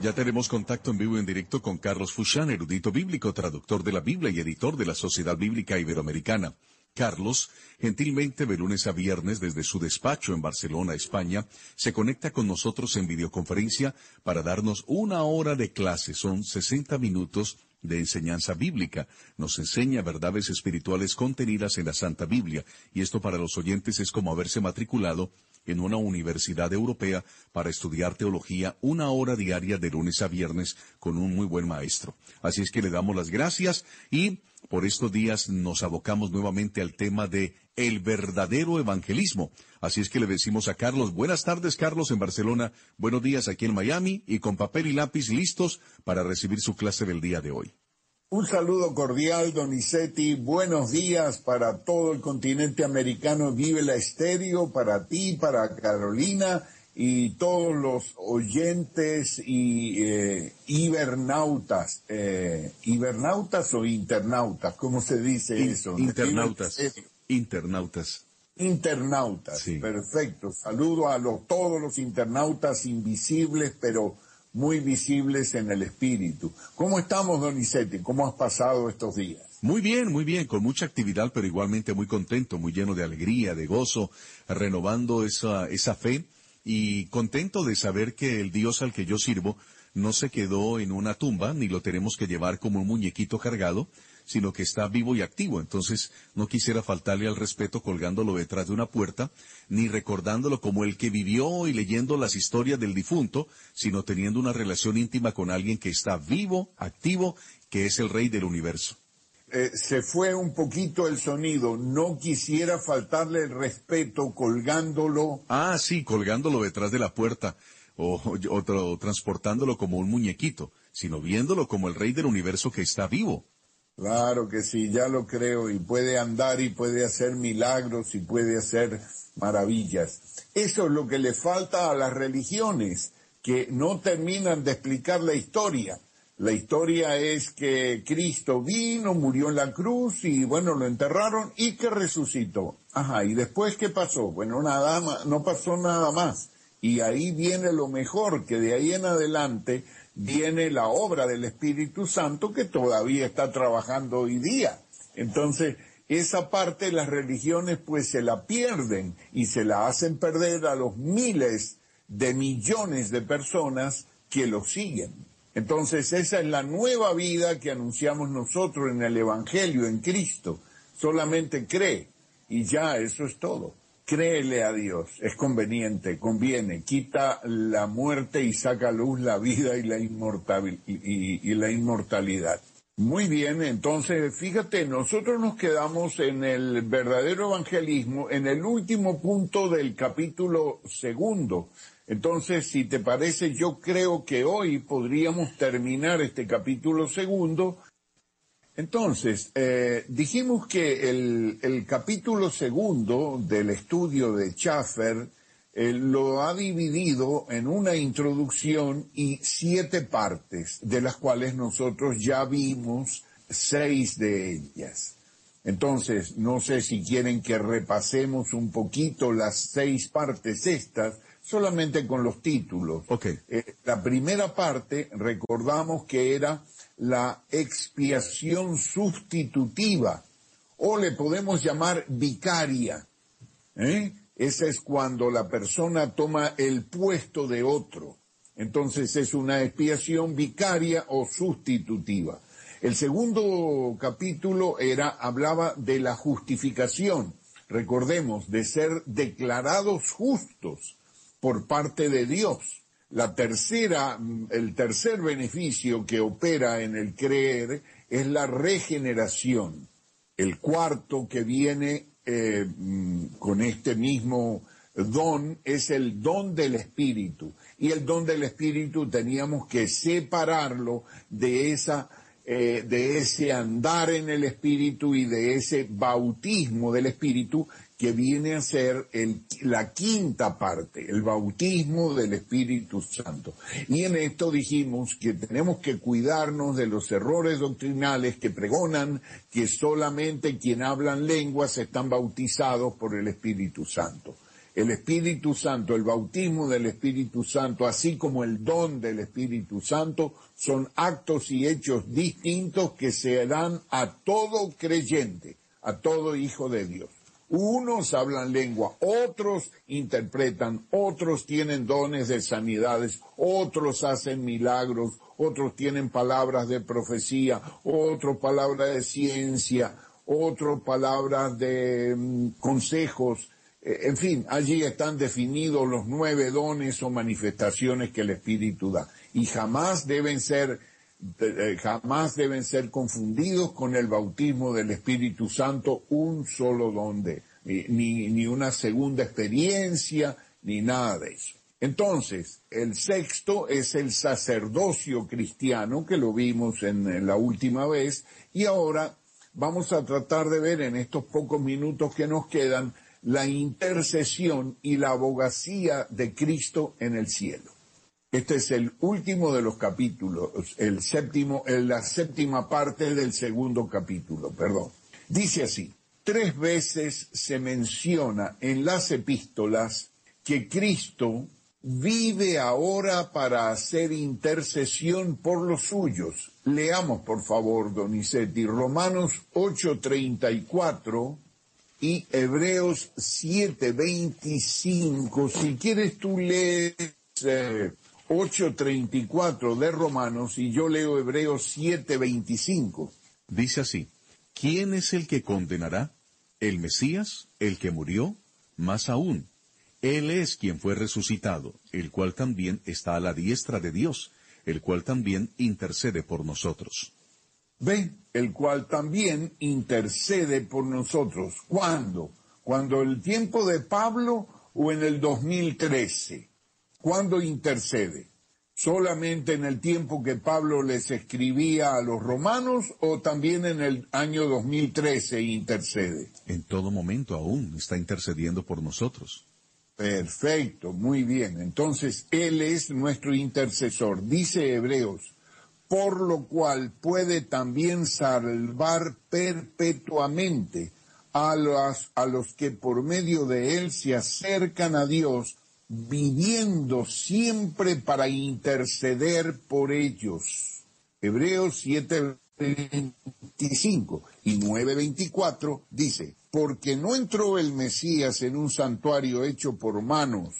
Ya tenemos contacto en vivo y en directo con Carlos Fushan, erudito bíblico, traductor de la Biblia y editor de la Sociedad Bíblica Iberoamericana. Carlos, gentilmente de lunes a viernes desde su despacho en Barcelona, España, se conecta con nosotros en videoconferencia para darnos una hora de clase. Son 60 minutos de enseñanza bíblica. Nos enseña verdades espirituales contenidas en la Santa Biblia. Y esto para los oyentes es como haberse matriculado en una universidad europea para estudiar teología una hora diaria de lunes a viernes con un muy buen maestro. Así es que le damos las gracias y por estos días nos abocamos nuevamente al tema de el verdadero evangelismo. Así es que le decimos a Carlos, buenas tardes Carlos en Barcelona, buenos días aquí en Miami y con papel y lápiz listos para recibir su clase del día de hoy. Un saludo cordial, Donizetti. Buenos días para todo el continente americano. Vive la estéreo, para ti, para Carolina y todos los oyentes y eh, hibernautas. Eh, ¿Hibernautas o internautas? ¿Cómo se dice eso? Internautas. Internautas. Internautas. Perfecto. Saludo a los, todos los internautas invisibles, pero muy visibles en el espíritu. ¿Cómo estamos, Donizetti? ¿Cómo has pasado estos días? Muy bien, muy bien, con mucha actividad, pero igualmente muy contento, muy lleno de alegría, de gozo, renovando esa, esa fe y contento de saber que el Dios al que yo sirvo no se quedó en una tumba, ni lo tenemos que llevar como un muñequito cargado, sino que está vivo y activo. Entonces, no quisiera faltarle al respeto colgándolo detrás de una puerta, ni recordándolo como el que vivió y leyendo las historias del difunto, sino teniendo una relación íntima con alguien que está vivo, activo, que es el rey del universo. Eh, se fue un poquito el sonido. No quisiera faltarle el respeto colgándolo. Ah, sí, colgándolo detrás de la puerta o, o transportándolo como un muñequito, sino viéndolo como el rey del universo que está vivo. Claro que sí, ya lo creo, y puede andar y puede hacer milagros y puede hacer maravillas. Eso es lo que le falta a las religiones, que no terminan de explicar la historia. La historia es que Cristo vino, murió en la cruz y bueno, lo enterraron y que resucitó. Ajá, ¿y después qué pasó? Bueno, nada más, no pasó nada más. Y ahí viene lo mejor, que de ahí en adelante viene la obra del Espíritu Santo que todavía está trabajando hoy día. Entonces, esa parte las religiones pues se la pierden y se la hacen perder a los miles de millones de personas que lo siguen. Entonces, esa es la nueva vida que anunciamos nosotros en el Evangelio, en Cristo. Solamente cree y ya eso es todo créele a Dios, es conveniente, conviene, quita la muerte y saca a luz la vida y la, y, la inmortalidad. Muy bien, entonces fíjate, nosotros nos quedamos en el verdadero evangelismo, en el último punto del capítulo segundo. Entonces, si te parece, yo creo que hoy podríamos terminar este capítulo segundo entonces, eh, dijimos que el, capítulo segundo del estudio de Schaffer eh, lo ha dividido en una introducción y siete partes, de las cuales nosotros ya vimos seis de ellas. Entonces, no sé si quieren que repasemos un poquito las seis partes estas, solamente con los títulos. Okay. Eh, la primera parte, recordamos que era la expiación sustitutiva, o le podemos llamar vicaria. ¿eh? Esa es cuando la persona toma el puesto de otro. Entonces es una expiación vicaria o sustitutiva. El segundo capítulo era, hablaba de la justificación. Recordemos, de ser declarados justos por parte de Dios. La tercera, el tercer beneficio que opera en el creer es la regeneración. El cuarto que viene eh, con este mismo don es el don del Espíritu. Y el don del Espíritu teníamos que separarlo de esa eh, de ese andar en el Espíritu y de ese bautismo del Espíritu que viene a ser la quinta parte, el bautismo del Espíritu Santo. Y en esto dijimos que tenemos que cuidarnos de los errores doctrinales que pregonan que solamente quien hablan lenguas están bautizados por el Espíritu Santo el Espíritu Santo, el bautismo del Espíritu Santo, así como el don del Espíritu Santo, son actos y hechos distintos que se dan a todo creyente, a todo hijo de Dios. Unos hablan lengua, otros interpretan, otros tienen dones de sanidades, otros hacen milagros, otros tienen palabras de profecía, otros palabras de ciencia, otros palabras de mm, consejos, eh, en fin, allí están definidos los nueve dones o manifestaciones que el Espíritu da. Y jamás deben ser, jamás deben ser confundidos con el bautismo del Espíritu Santo un solo don de, ni, ni una segunda experiencia, ni nada de eso. Entonces, el sexto es el sacerdocio cristiano, que lo vimos en la última vez, y ahora vamos a tratar de ver en estos pocos minutos que nos quedan la intercesión y la abogacía de Cristo en el cielo. Este es el último de los capítulos, el séptimo, la séptima parte del segundo capítulo, perdón. Dice así, tres veces se menciona en las epístolas que Cristo vive ahora para hacer intercesión por los suyos. Leamos, por favor, Donizetti, Romanos 8:34 y Hebreos 7:25. Si quieres tú lees 8:34 de Romanos y yo leo Hebreos 7:25. Dice así, ¿quién es el que condenará? ¿El Mesías, el que murió? Más aún, Él es quien fue resucitado, el cual también está a la diestra de Dios, el cual también intercede por nosotros. Ve, el cual también intercede por nosotros. ¿Cuándo? ¿Cuando el tiempo de Pablo o en el 2013? ¿Cuándo intercede? ¿Solamente en el tiempo que Pablo les escribía a los romanos o también en el año 2013 intercede? En todo momento aún está intercediendo por nosotros. Perfecto, muy bien. Entonces, Él es nuestro intercesor. Dice Hebreos por lo cual puede también salvar perpetuamente a los, a los que por medio de él se acercan a Dios, viviendo siempre para interceder por ellos. Hebreos 7:25 y 9:24 dice, porque no entró el Mesías en un santuario hecho por manos,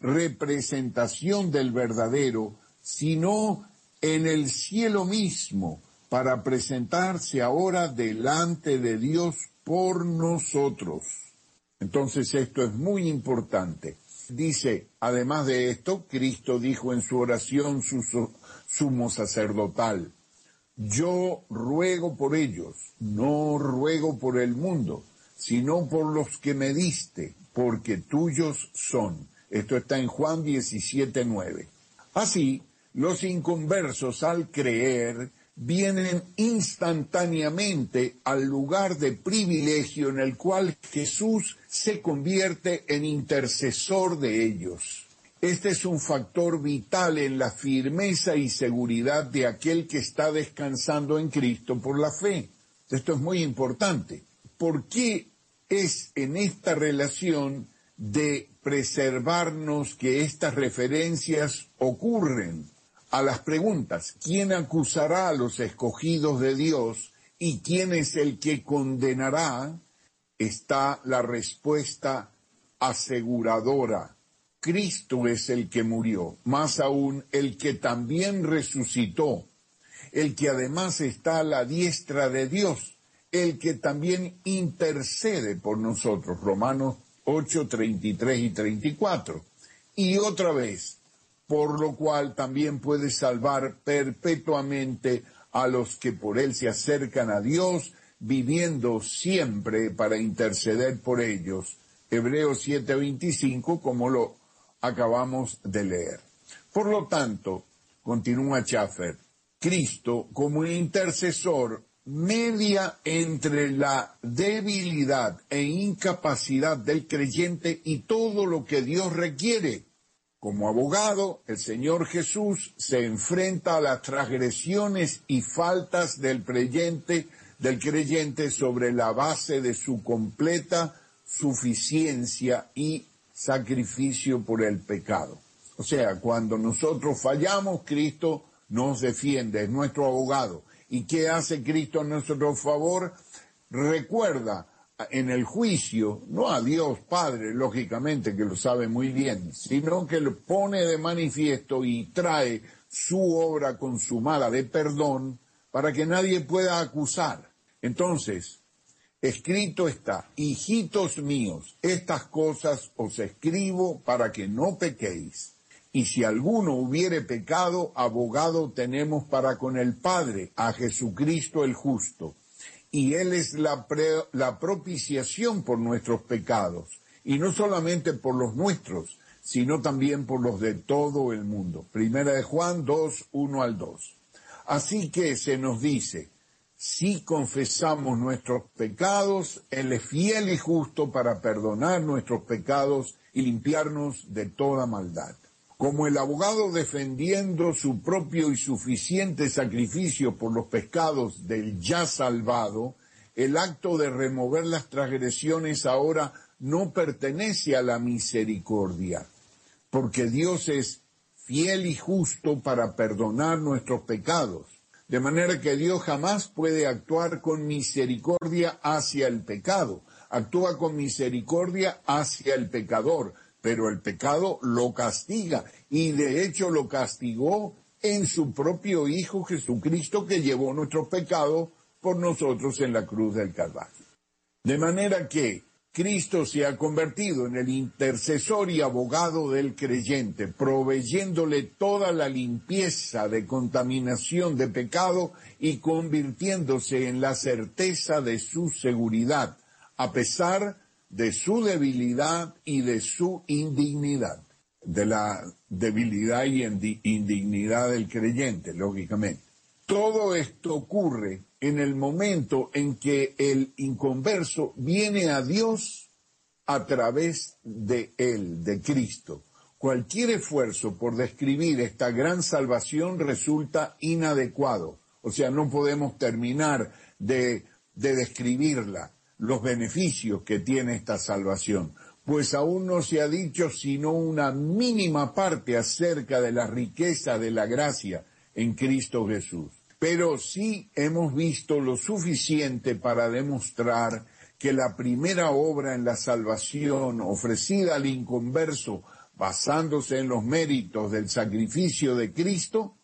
representación del verdadero, sino en el cielo mismo para presentarse ahora delante de Dios por nosotros. Entonces esto es muy importante. Dice, además de esto, Cristo dijo en su oración su, sumo sacerdotal, yo ruego por ellos, no ruego por el mundo, sino por los que me diste, porque tuyos son. Esto está en Juan 17, 9. Así, los inconversos al creer vienen instantáneamente al lugar de privilegio en el cual Jesús se convierte en intercesor de ellos. Este es un factor vital en la firmeza y seguridad de aquel que está descansando en Cristo por la fe. Esto es muy importante. ¿Por qué es en esta relación de preservarnos que estas referencias ocurren? A las preguntas, ¿quién acusará a los escogidos de Dios y quién es el que condenará? Está la respuesta aseguradora. Cristo es el que murió, más aún el que también resucitó, el que además está a la diestra de Dios, el que también intercede por nosotros. Romanos 8, 33 y 34. Y otra vez, por lo cual también puede salvar perpetuamente a los que por él se acercan a Dios, viviendo siempre para interceder por ellos. Hebreos 7:25, como lo acabamos de leer. Por lo tanto, continúa Schaffer, Cristo como intercesor media entre la debilidad e incapacidad del creyente y todo lo que Dios requiere. Como abogado, el Señor Jesús se enfrenta a las transgresiones y faltas del creyente, del creyente sobre la base de su completa suficiencia y sacrificio por el pecado. O sea, cuando nosotros fallamos, Cristo nos defiende, es nuestro abogado. ¿Y qué hace Cristo a nuestro favor? Recuerda en el juicio, no a Dios Padre, lógicamente, que lo sabe muy bien, sino que lo pone de manifiesto y trae su obra consumada de perdón para que nadie pueda acusar. Entonces, escrito está, hijitos míos, estas cosas os escribo para que no pequéis. Y si alguno hubiere pecado, abogado tenemos para con el Padre, a Jesucristo el justo. Y Él es la, la propiciación por nuestros pecados. Y no solamente por los nuestros, sino también por los de todo el mundo. Primera de Juan 2, 1 al 2. Así que se nos dice, si confesamos nuestros pecados, Él es fiel y justo para perdonar nuestros pecados y limpiarnos de toda maldad como el abogado defendiendo su propio y suficiente sacrificio por los pecados del ya salvado, el acto de remover las transgresiones ahora no pertenece a la misericordia, porque Dios es fiel y justo para perdonar nuestros pecados, de manera que Dios jamás puede actuar con misericordia hacia el pecado, actúa con misericordia hacia el pecador, pero el pecado lo castiga y de hecho lo castigó en su propio Hijo Jesucristo que llevó nuestro pecado por nosotros en la cruz del Calvario. De manera que Cristo se ha convertido en el intercesor y abogado del creyente, proveyéndole toda la limpieza de contaminación de pecado y convirtiéndose en la certeza de su seguridad, a pesar de su debilidad y de su indignidad, de la debilidad y indignidad del creyente, lógicamente. Todo esto ocurre en el momento en que el inconverso viene a Dios a través de Él, de Cristo. Cualquier esfuerzo por describir esta gran salvación resulta inadecuado. O sea, no podemos terminar de, de describirla los beneficios que tiene esta salvación, pues aún no se ha dicho sino una mínima parte acerca de la riqueza de la gracia en Cristo Jesús. Pero sí hemos visto lo suficiente para demostrar que la primera obra en la salvación ofrecida al inconverso basándose en los méritos del sacrificio de Cristo,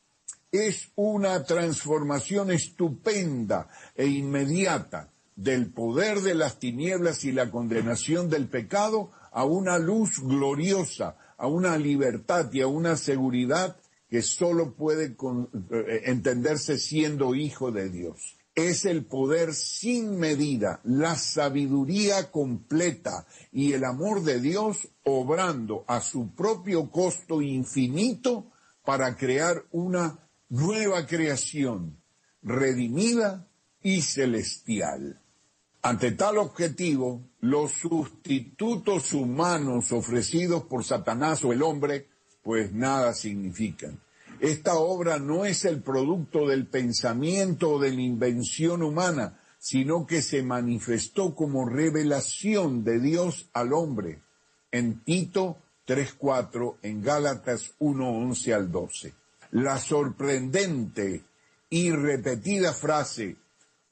es una transformación estupenda e inmediata del poder de las tinieblas y la condenación del pecado a una luz gloriosa, a una libertad y a una seguridad que solo puede eh, entenderse siendo hijo de Dios. Es el poder sin medida, la sabiduría completa y el amor de Dios obrando a su propio costo infinito para crear una nueva creación redimida y celestial. Ante tal objetivo, los sustitutos humanos ofrecidos por Satanás o el hombre, pues nada significan. Esta obra no es el producto del pensamiento o de la invención humana, sino que se manifestó como revelación de Dios al hombre en Tito 3.4, en Gálatas 1.11 al 12. La sorprendente y repetida frase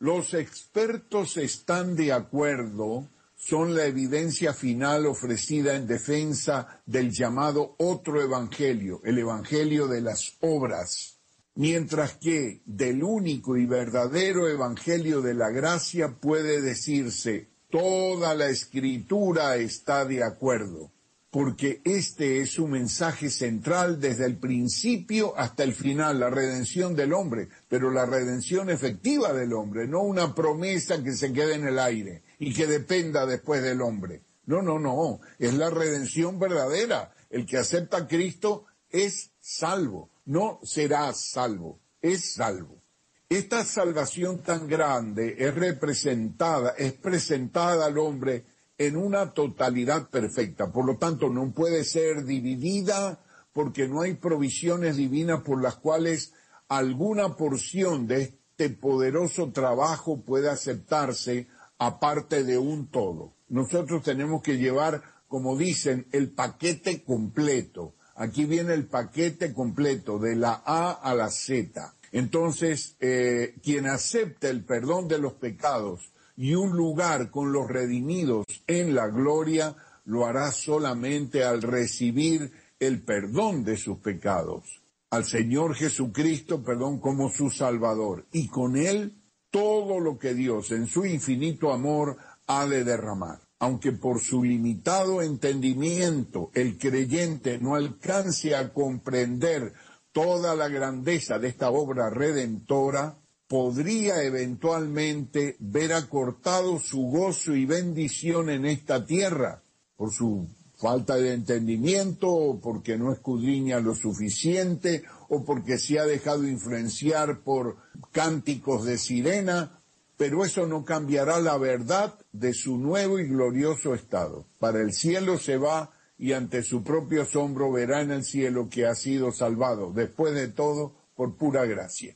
los expertos están de acuerdo, son la evidencia final ofrecida en defensa del llamado otro evangelio, el evangelio de las obras, mientras que del único y verdadero evangelio de la gracia puede decirse toda la escritura está de acuerdo porque este es su mensaje central desde el principio hasta el final, la redención del hombre, pero la redención efectiva del hombre, no una promesa que se quede en el aire y que dependa después del hombre. No, no, no, es la redención verdadera. El que acepta a Cristo es salvo, no será salvo, es salvo. Esta salvación tan grande es representada, es presentada al hombre en una totalidad perfecta. Por lo tanto, no puede ser dividida porque no hay provisiones divinas por las cuales alguna porción de este poderoso trabajo puede aceptarse aparte de un todo. Nosotros tenemos que llevar, como dicen, el paquete completo. Aquí viene el paquete completo de la A a la Z. Entonces, eh, quien acepta el perdón de los pecados y un lugar con los redimidos en la gloria, lo hará solamente al recibir el perdón de sus pecados, al Señor Jesucristo, perdón, como su Salvador, y con él todo lo que Dios en su infinito amor ha de derramar. Aunque por su limitado entendimiento el creyente no alcance a comprender toda la grandeza de esta obra redentora, podría eventualmente ver acortado su gozo y bendición en esta tierra por su falta de entendimiento o porque no escudriña lo suficiente o porque se ha dejado influenciar por cánticos de sirena, pero eso no cambiará la verdad de su nuevo y glorioso estado. Para el cielo se va y ante su propio asombro verá en el cielo que ha sido salvado, después de todo, por pura gracia.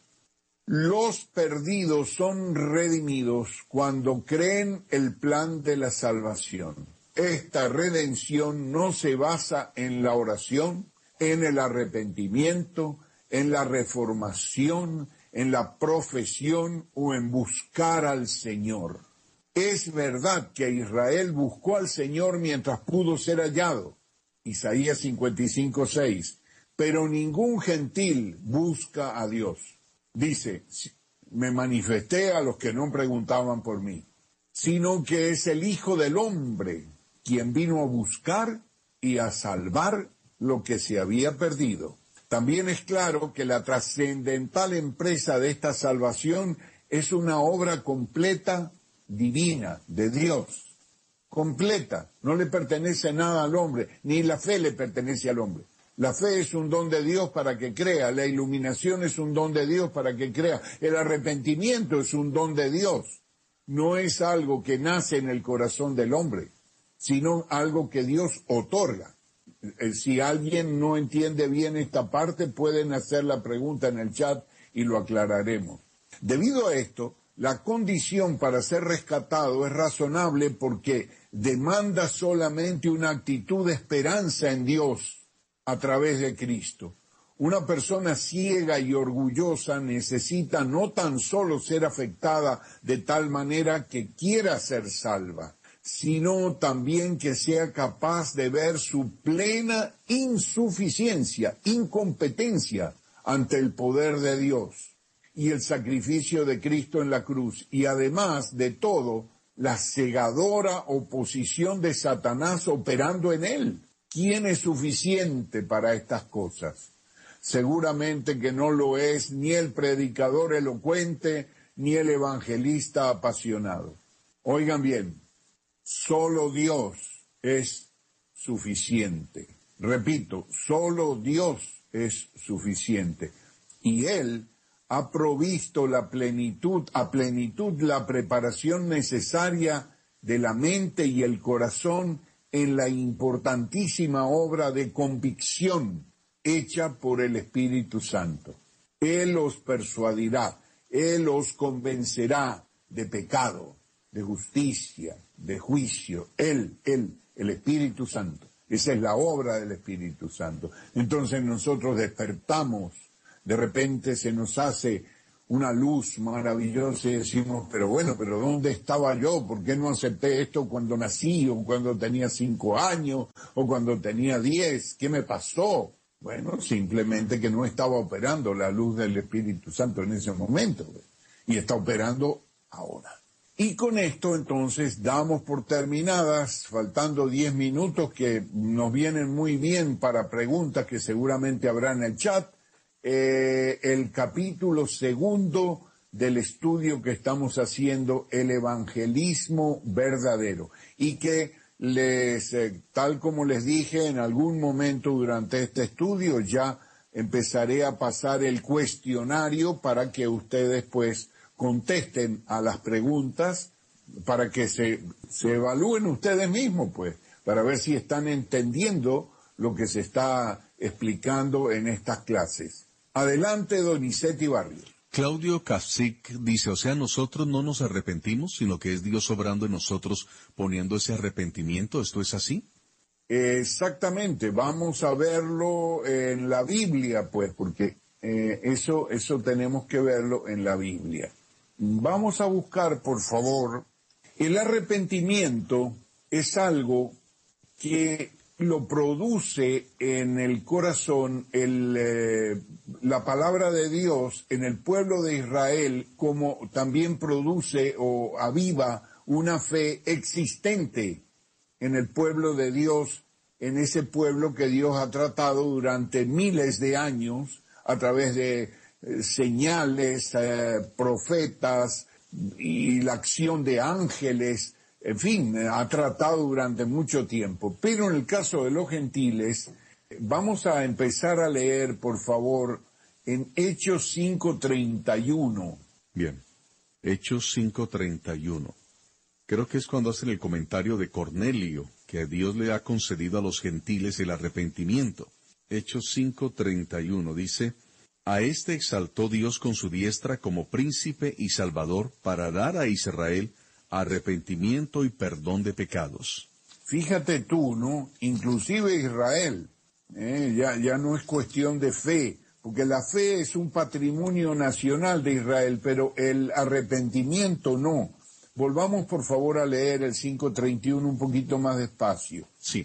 Los perdidos son redimidos cuando creen el plan de la salvación. Esta redención no se basa en la oración, en el arrepentimiento, en la reformación, en la profesión o en buscar al Señor. Es verdad que Israel buscó al Señor mientras pudo ser hallado. Isaías 55, 6. Pero ningún gentil busca a Dios. Dice, me manifesté a los que no preguntaban por mí, sino que es el Hijo del Hombre quien vino a buscar y a salvar lo que se había perdido. También es claro que la trascendental empresa de esta salvación es una obra completa, divina, de Dios. Completa. No le pertenece nada al hombre, ni la fe le pertenece al hombre. La fe es un don de Dios para que crea, la iluminación es un don de Dios para que crea, el arrepentimiento es un don de Dios. No es algo que nace en el corazón del hombre, sino algo que Dios otorga. Eh, si alguien no entiende bien esta parte, pueden hacer la pregunta en el chat y lo aclararemos. Debido a esto, la condición para ser rescatado es razonable porque demanda solamente una actitud de esperanza en Dios a través de Cristo. Una persona ciega y orgullosa necesita no tan solo ser afectada de tal manera que quiera ser salva, sino también que sea capaz de ver su plena insuficiencia, incompetencia ante el poder de Dios y el sacrificio de Cristo en la cruz, y además de todo, la cegadora oposición de Satanás operando en él. ¿Quién es suficiente para estas cosas? Seguramente que no lo es ni el predicador elocuente ni el evangelista apasionado. Oigan bien, solo Dios es suficiente. Repito, solo Dios es suficiente. Y Él ha provisto la plenitud, a plenitud la preparación necesaria de la mente y el corazón en la importantísima obra de convicción hecha por el Espíritu Santo. Él los persuadirá, Él los convencerá de pecado, de justicia, de juicio. Él, Él, el Espíritu Santo. Esa es la obra del Espíritu Santo. Entonces nosotros despertamos, de repente se nos hace una luz maravillosa y decimos, pero bueno, pero ¿dónde estaba yo? ¿Por qué no acepté esto cuando nací o cuando tenía cinco años o cuando tenía diez? ¿Qué me pasó? Bueno, simplemente que no estaba operando la luz del Espíritu Santo en ese momento y está operando ahora. Y con esto entonces damos por terminadas, faltando diez minutos que nos vienen muy bien para preguntas que seguramente habrá en el chat eh, el capítulo segundo del estudio que estamos haciendo, el evangelismo verdadero, y que les, eh, tal como les dije en algún momento durante este estudio, ya empezaré a pasar el cuestionario para que ustedes pues contesten a las preguntas, para que se, se evalúen ustedes mismos pues, para ver si están entendiendo lo que se está explicando en estas clases. Adelante, Donizetti Barrios. Claudio Kasik dice, o sea, nosotros no nos arrepentimos, sino que es Dios obrando en nosotros poniendo ese arrepentimiento. ¿Esto es así? Exactamente, vamos a verlo en la Biblia, pues, porque eh, eso, eso tenemos que verlo en la Biblia. Vamos a buscar, por favor, el arrepentimiento es algo que lo produce en el corazón el, eh, la palabra de Dios en el pueblo de Israel, como también produce o aviva una fe existente en el pueblo de Dios, en ese pueblo que Dios ha tratado durante miles de años a través de eh, señales, eh, profetas y la acción de ángeles, en fin, ha tratado durante mucho tiempo. Pero en el caso de los gentiles, vamos a empezar a leer, por favor, en Hechos 5.31. Bien, Hechos 5.31. Creo que es cuando hacen el comentario de Cornelio, que Dios le ha concedido a los gentiles el arrepentimiento. Hechos 5.31 dice, A este exaltó Dios con su diestra como príncipe y salvador para dar a Israel arrepentimiento y perdón de pecados. Fíjate tú, ¿no? Inclusive Israel, ¿eh? ya, ya no es cuestión de fe, porque la fe es un patrimonio nacional de Israel, pero el arrepentimiento no. Volvamos por favor a leer el 531 un poquito más despacio. Sí.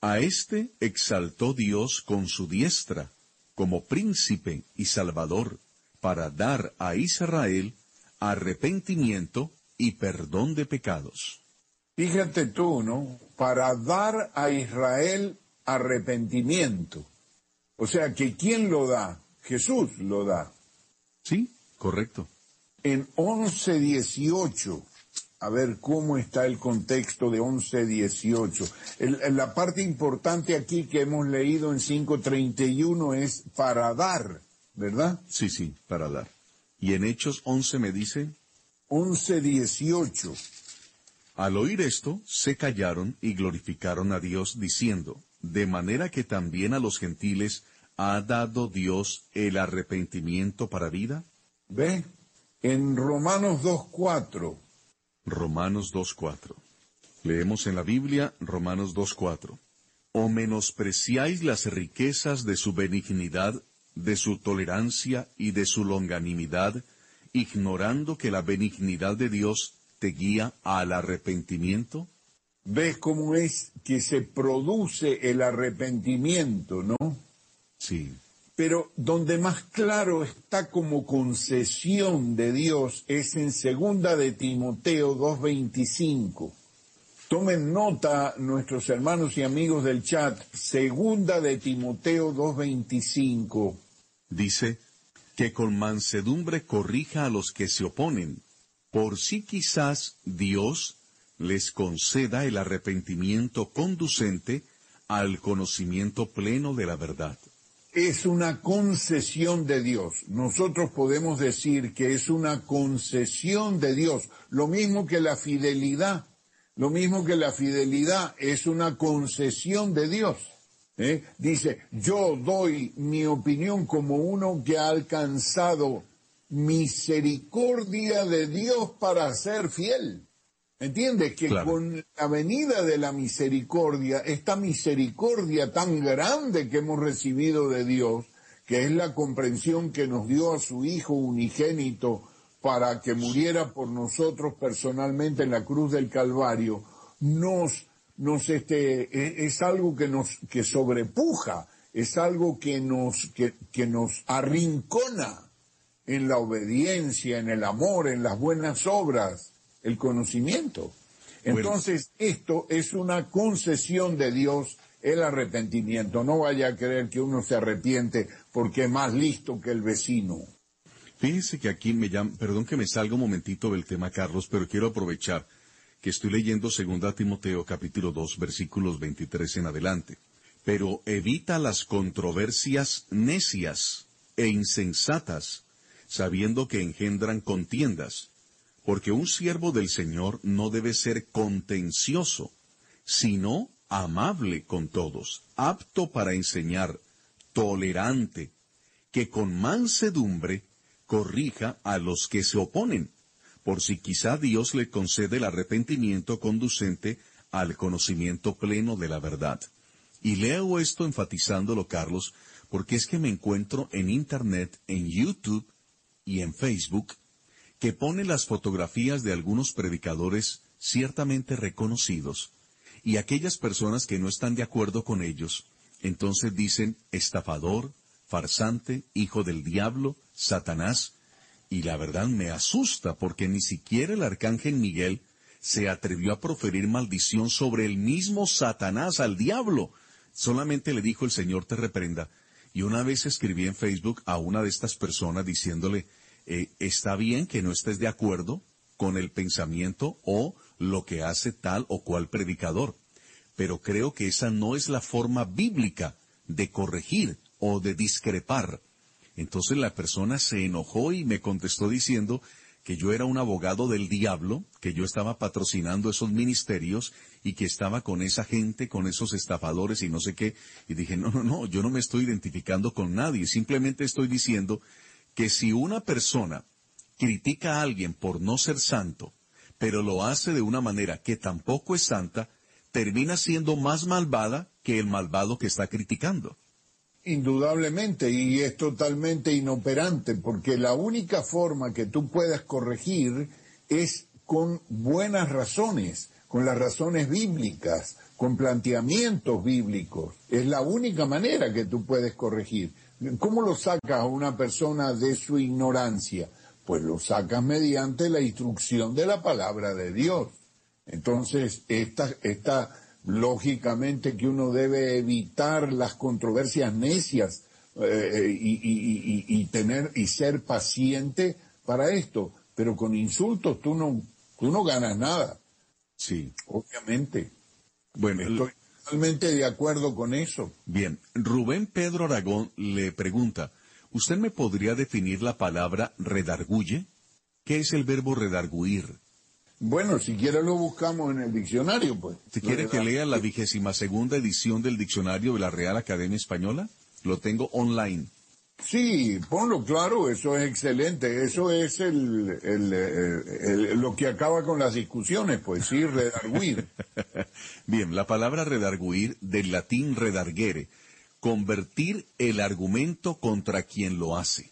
A este exaltó Dios con su diestra, como príncipe y salvador, para dar a Israel arrepentimiento y perdón de pecados. Fíjate tú, ¿no? Para dar a Israel arrepentimiento. O sea que ¿quién lo da? Jesús lo da. Sí, correcto. En 11.18, a ver cómo está el contexto de 11.18. La parte importante aquí que hemos leído en 5.31 es para dar, ¿verdad? Sí, sí, para dar. Y en Hechos 11 me dice, 11:18. Al oír esto, se callaron y glorificaron a Dios diciendo, de manera que también a los gentiles ha dado Dios el arrepentimiento para vida. ¿Ve? En Romanos 2.4. Romanos 2.4. Leemos en la Biblia Romanos 2.4. O menospreciáis las riquezas de su benignidad, de su tolerancia y de su longanimidad, ignorando que la benignidad de Dios te guía al arrepentimiento? ¿Ves cómo es que se produce el arrepentimiento, no? Sí. Pero donde más claro está como concesión de Dios es en segunda de Timoteo 2.25. Tomen nota nuestros hermanos y amigos del chat, segunda de Timoteo 2.25. Dice, que con mansedumbre corrija a los que se oponen, por si quizás Dios les conceda el arrepentimiento conducente al conocimiento pleno de la verdad. Es una concesión de Dios. Nosotros podemos decir que es una concesión de Dios, lo mismo que la fidelidad. Lo mismo que la fidelidad es una concesión de Dios. ¿Eh? Dice, yo doy mi opinión como uno que ha alcanzado misericordia de Dios para ser fiel. ¿Entiendes? Que con la venida de la misericordia, esta misericordia tan grande que hemos recibido de Dios, que es la comprensión que nos dio a su Hijo unigénito para que muriera por nosotros personalmente en la cruz del Calvario, nos nos este, e, es, algo que nos, que sobrepuja, es algo que nos, que, que nos arrincona en la obediencia, en el amor, en las buenas obras, el conocimiento. Entonces, esto es una concesión de Dios, el arrepentimiento. No vaya a creer que uno se arrepiente porque es más listo que el vecino. Fíjese que aquí me llama, perdón que me salga un momentito del tema, Carlos, pero quiero aprovechar que estoy leyendo 2 Timoteo capítulo 2 versículos 23 en adelante. Pero evita las controversias necias e insensatas, sabiendo que engendran contiendas, porque un siervo del Señor no debe ser contencioso, sino amable con todos, apto para enseñar, tolerante, que con mansedumbre corrija a los que se oponen, por si quizá Dios le concede el arrepentimiento conducente al conocimiento pleno de la verdad. Y leo esto enfatizándolo, Carlos, porque es que me encuentro en Internet, en YouTube y en Facebook, que pone las fotografías de algunos predicadores ciertamente reconocidos, y aquellas personas que no están de acuerdo con ellos, entonces dicen estafador, farsante, hijo del diablo, Satanás, y la verdad me asusta porque ni siquiera el arcángel Miguel se atrevió a proferir maldición sobre el mismo Satanás al diablo. Solamente le dijo el Señor te reprenda. Y una vez escribí en Facebook a una de estas personas diciéndole, eh, está bien que no estés de acuerdo con el pensamiento o lo que hace tal o cual predicador, pero creo que esa no es la forma bíblica de corregir o de discrepar. Entonces la persona se enojó y me contestó diciendo que yo era un abogado del diablo, que yo estaba patrocinando esos ministerios y que estaba con esa gente, con esos estafadores y no sé qué. Y dije, no, no, no, yo no me estoy identificando con nadie, simplemente estoy diciendo que si una persona critica a alguien por no ser santo, pero lo hace de una manera que tampoco es santa, termina siendo más malvada que el malvado que está criticando. Indudablemente, y es totalmente inoperante, porque la única forma que tú puedas corregir es con buenas razones, con las razones bíblicas, con planteamientos bíblicos. Es la única manera que tú puedes corregir. ¿Cómo lo sacas a una persona de su ignorancia? Pues lo sacas mediante la instrucción de la palabra de Dios. Entonces, esta, esta lógicamente que uno debe evitar las controversias necias eh, eh, y, tener y ser paciente para esto, pero con insultos tú no tú no ganas nada. Sí, obviamente. Bueno, estoy totalmente de acuerdo con eso. Bien, Rubén Pedro Aragón le pregunta, ¿usted me podría definir la palabra redarguye? ¿Qué es el verbo redarguir? Bueno, si quiere lo buscamos en el diccionario, pues. ¿Si quiere que lea la vigésima segunda edición del diccionario de la Real Academia Española? Lo tengo online. Sí, ponlo claro, eso es excelente. Eso es el, el, lo que acaba con las discusiones, pues sí, redarguir. Bien, la palabra redarguir, del latín redarguere, convertir el argumento contra quien lo hace.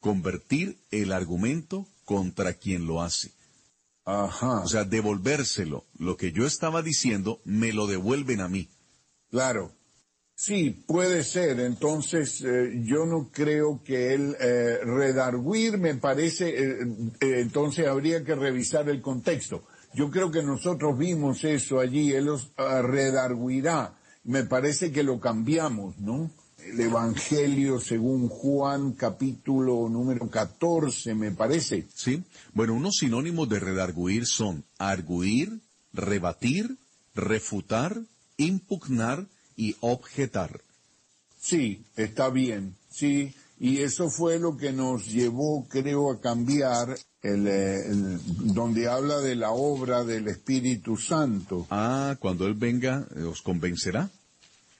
Convertir el argumento contra quien lo hace. Ajá. O sea, devolvérselo. Lo que yo estaba diciendo, me lo devuelven a mí. Claro. Sí, puede ser. Entonces, eh, yo no creo que él eh, redarguir me parece, eh, entonces habría que revisar el contexto. Yo creo que nosotros vimos eso allí, él los ah, redarguirá. Me parece que lo cambiamos, ¿no? El Evangelio según Juan capítulo número 14, me parece. Sí. Bueno, unos sinónimos de redarguir son arguir, rebatir, refutar, impugnar y objetar. Sí, está bien, sí. Y eso fue lo que nos llevó, creo, a cambiar el, donde habla de la obra del Espíritu Santo. Ah, cuando Él venga, ¿os convencerá?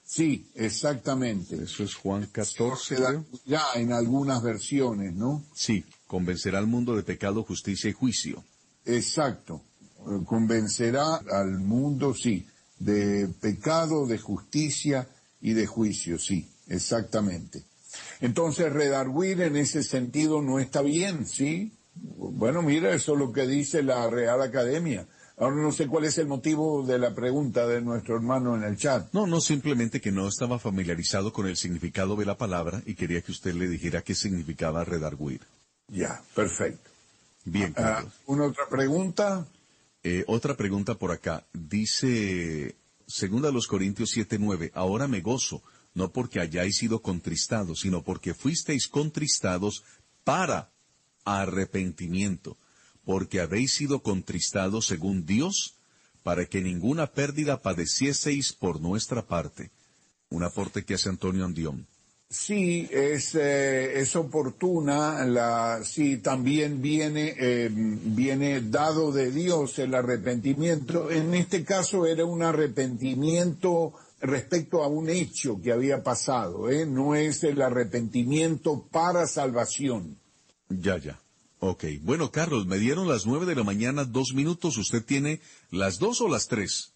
Sí, exactamente. Eso es Juan 14. Ya en algunas versiones, ¿no? Sí, convencerá al mundo de pecado, justicia y juicio. Exacto. Convencerá al mundo, sí, de pecado, de justicia y de juicio, sí, exactamente. Entonces, redarguir en ese sentido no está bien, ¿sí? Bueno, mira, eso es lo que dice la Real Academia. Ahora no sé cuál es el motivo de la pregunta de nuestro hermano en el chat. No, no, simplemente que no estaba familiarizado con el significado de la palabra y quería que usted le dijera qué significaba redarguir. Ya, perfecto. Bien, ah. ¿Una otra pregunta? Eh, otra pregunta por acá. Dice, segunda los Corintios 7:9, ahora me gozo, no porque hayáis sido contristados, sino porque fuisteis contristados para arrepentimiento porque habéis sido contristados según Dios, para que ninguna pérdida padecieseis por nuestra parte. Un aporte que hace Antonio Andión. Sí, es, eh, es oportuna, la, sí, también viene, eh, viene dado de Dios el arrepentimiento. En este caso era un arrepentimiento respecto a un hecho que había pasado, ¿eh? no es el arrepentimiento para salvación. Ya, ya. Ok. Bueno, Carlos, me dieron las nueve de la mañana dos minutos. ¿Usted tiene las dos o las tres?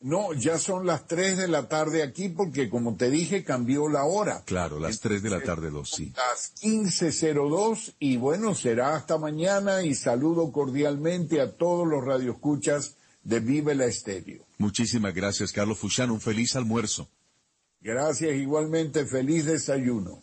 No, ya son las tres de la tarde aquí porque, como te dije, cambió la hora. Claro, las tres de la tarde dos, sí. Las 15.02 y bueno, será hasta mañana y saludo cordialmente a todos los radioescuchas de Vive la Estéreo. Muchísimas gracias, Carlos Fuchán. Un feliz almuerzo. Gracias, igualmente feliz desayuno.